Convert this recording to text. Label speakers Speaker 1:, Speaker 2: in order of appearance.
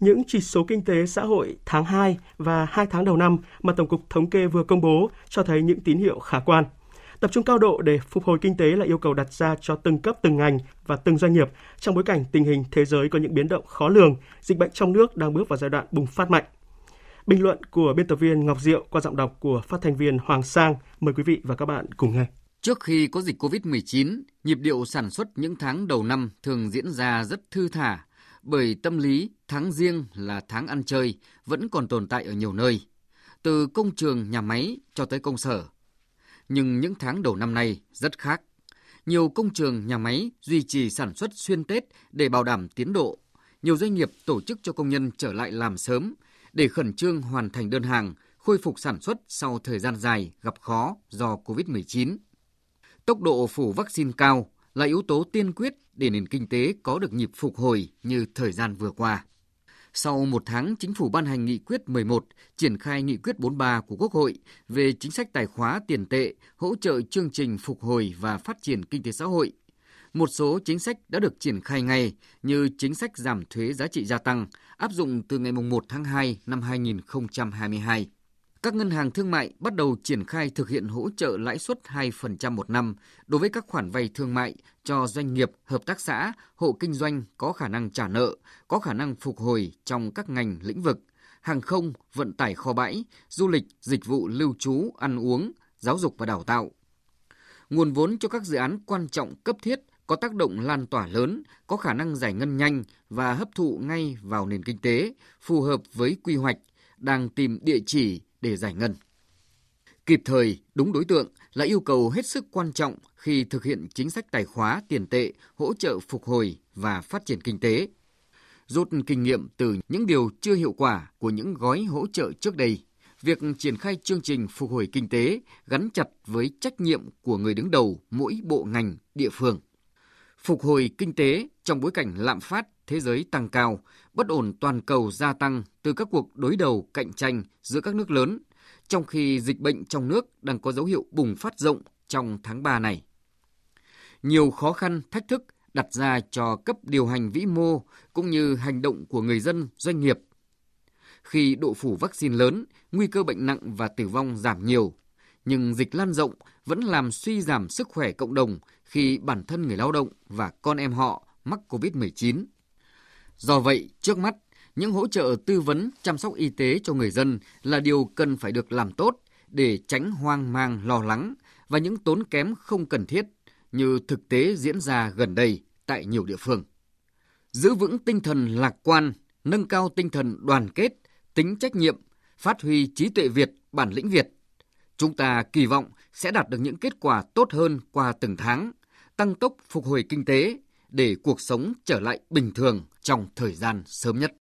Speaker 1: những chỉ số kinh tế xã hội tháng 2 và 2 tháng đầu năm mà Tổng cục Thống kê vừa công bố cho thấy những tín hiệu khả quan. Tập trung cao độ để phục hồi kinh tế là yêu cầu đặt ra cho từng cấp, từng ngành và từng doanh nghiệp trong bối cảnh tình hình thế giới có những biến động khó lường, dịch bệnh trong nước đang bước vào giai đoạn bùng phát mạnh. Bình luận của biên tập viên Ngọc Diệu qua giọng đọc của phát thanh viên Hoàng Sang. Mời quý vị và các bạn cùng nghe.
Speaker 2: Trước khi có dịch COVID-19, nhịp điệu sản xuất những tháng đầu năm thường diễn ra rất thư thả, bởi tâm lý tháng riêng là tháng ăn chơi vẫn còn tồn tại ở nhiều nơi, từ công trường, nhà máy cho tới công sở. Nhưng những tháng đầu năm nay rất khác. Nhiều công trường, nhà máy duy trì sản xuất xuyên Tết để bảo đảm tiến độ. Nhiều doanh nghiệp tổ chức cho công nhân trở lại làm sớm để khẩn trương hoàn thành đơn hàng, khôi phục sản xuất sau thời gian dài gặp khó do COVID-19. Tốc độ phủ vaccine cao là yếu tố tiên quyết để nền kinh tế có được nhịp phục hồi như thời gian vừa qua. Sau một tháng, Chính phủ ban hành nghị quyết 11, triển khai nghị quyết 43 của Quốc hội về chính sách tài khóa tiền tệ, hỗ trợ chương trình phục hồi và phát triển kinh tế xã hội. Một số chính sách đã được triển khai ngay như chính sách giảm thuế giá trị gia tăng, áp dụng từ ngày 1 tháng 2 năm 2022 các ngân hàng thương mại bắt đầu triển khai thực hiện hỗ trợ lãi suất 2% một năm đối với các khoản vay thương mại cho doanh nghiệp, hợp tác xã, hộ kinh doanh có khả năng trả nợ, có khả năng phục hồi trong các ngành lĩnh vực hàng không, vận tải kho bãi, du lịch, dịch vụ lưu trú, ăn uống, giáo dục và đào tạo. Nguồn vốn cho các dự án quan trọng cấp thiết có tác động lan tỏa lớn, có khả năng giải ngân nhanh và hấp thụ ngay vào nền kinh tế, phù hợp với quy hoạch, đang tìm địa chỉ để giải ngân. Kịp thời, đúng đối tượng là yêu cầu hết sức quan trọng khi thực hiện chính sách tài khóa tiền tệ, hỗ trợ phục hồi và phát triển kinh tế. Rút kinh nghiệm từ những điều chưa hiệu quả của những gói hỗ trợ trước đây, việc triển khai chương trình phục hồi kinh tế gắn chặt với trách nhiệm của người đứng đầu mỗi bộ ngành, địa phương. Phục hồi kinh tế trong bối cảnh lạm phát thế giới tăng cao, bất ổn toàn cầu gia tăng từ các cuộc đối đầu cạnh tranh giữa các nước lớn, trong khi dịch bệnh trong nước đang có dấu hiệu bùng phát rộng trong tháng 3 này. Nhiều khó khăn, thách thức đặt ra cho cấp điều hành vĩ mô cũng như hành động của người dân, doanh nghiệp. Khi độ phủ vaccine lớn, nguy cơ bệnh nặng và tử vong giảm nhiều, nhưng dịch lan rộng vẫn làm suy giảm sức khỏe cộng đồng khi bản thân người lao động và con em họ mắc COVID-19. Do vậy, trước mắt, những hỗ trợ tư vấn chăm sóc y tế cho người dân là điều cần phải được làm tốt để tránh hoang mang lo lắng và những tốn kém không cần thiết như thực tế diễn ra gần đây tại nhiều địa phương. Giữ vững tinh thần lạc quan, nâng cao tinh thần đoàn kết, tính trách nhiệm, phát huy trí tuệ Việt, bản lĩnh Việt. Chúng ta kỳ vọng sẽ đạt được những kết quả tốt hơn qua từng tháng, tăng tốc phục hồi kinh tế để cuộc sống trở lại bình thường trong thời gian sớm nhất.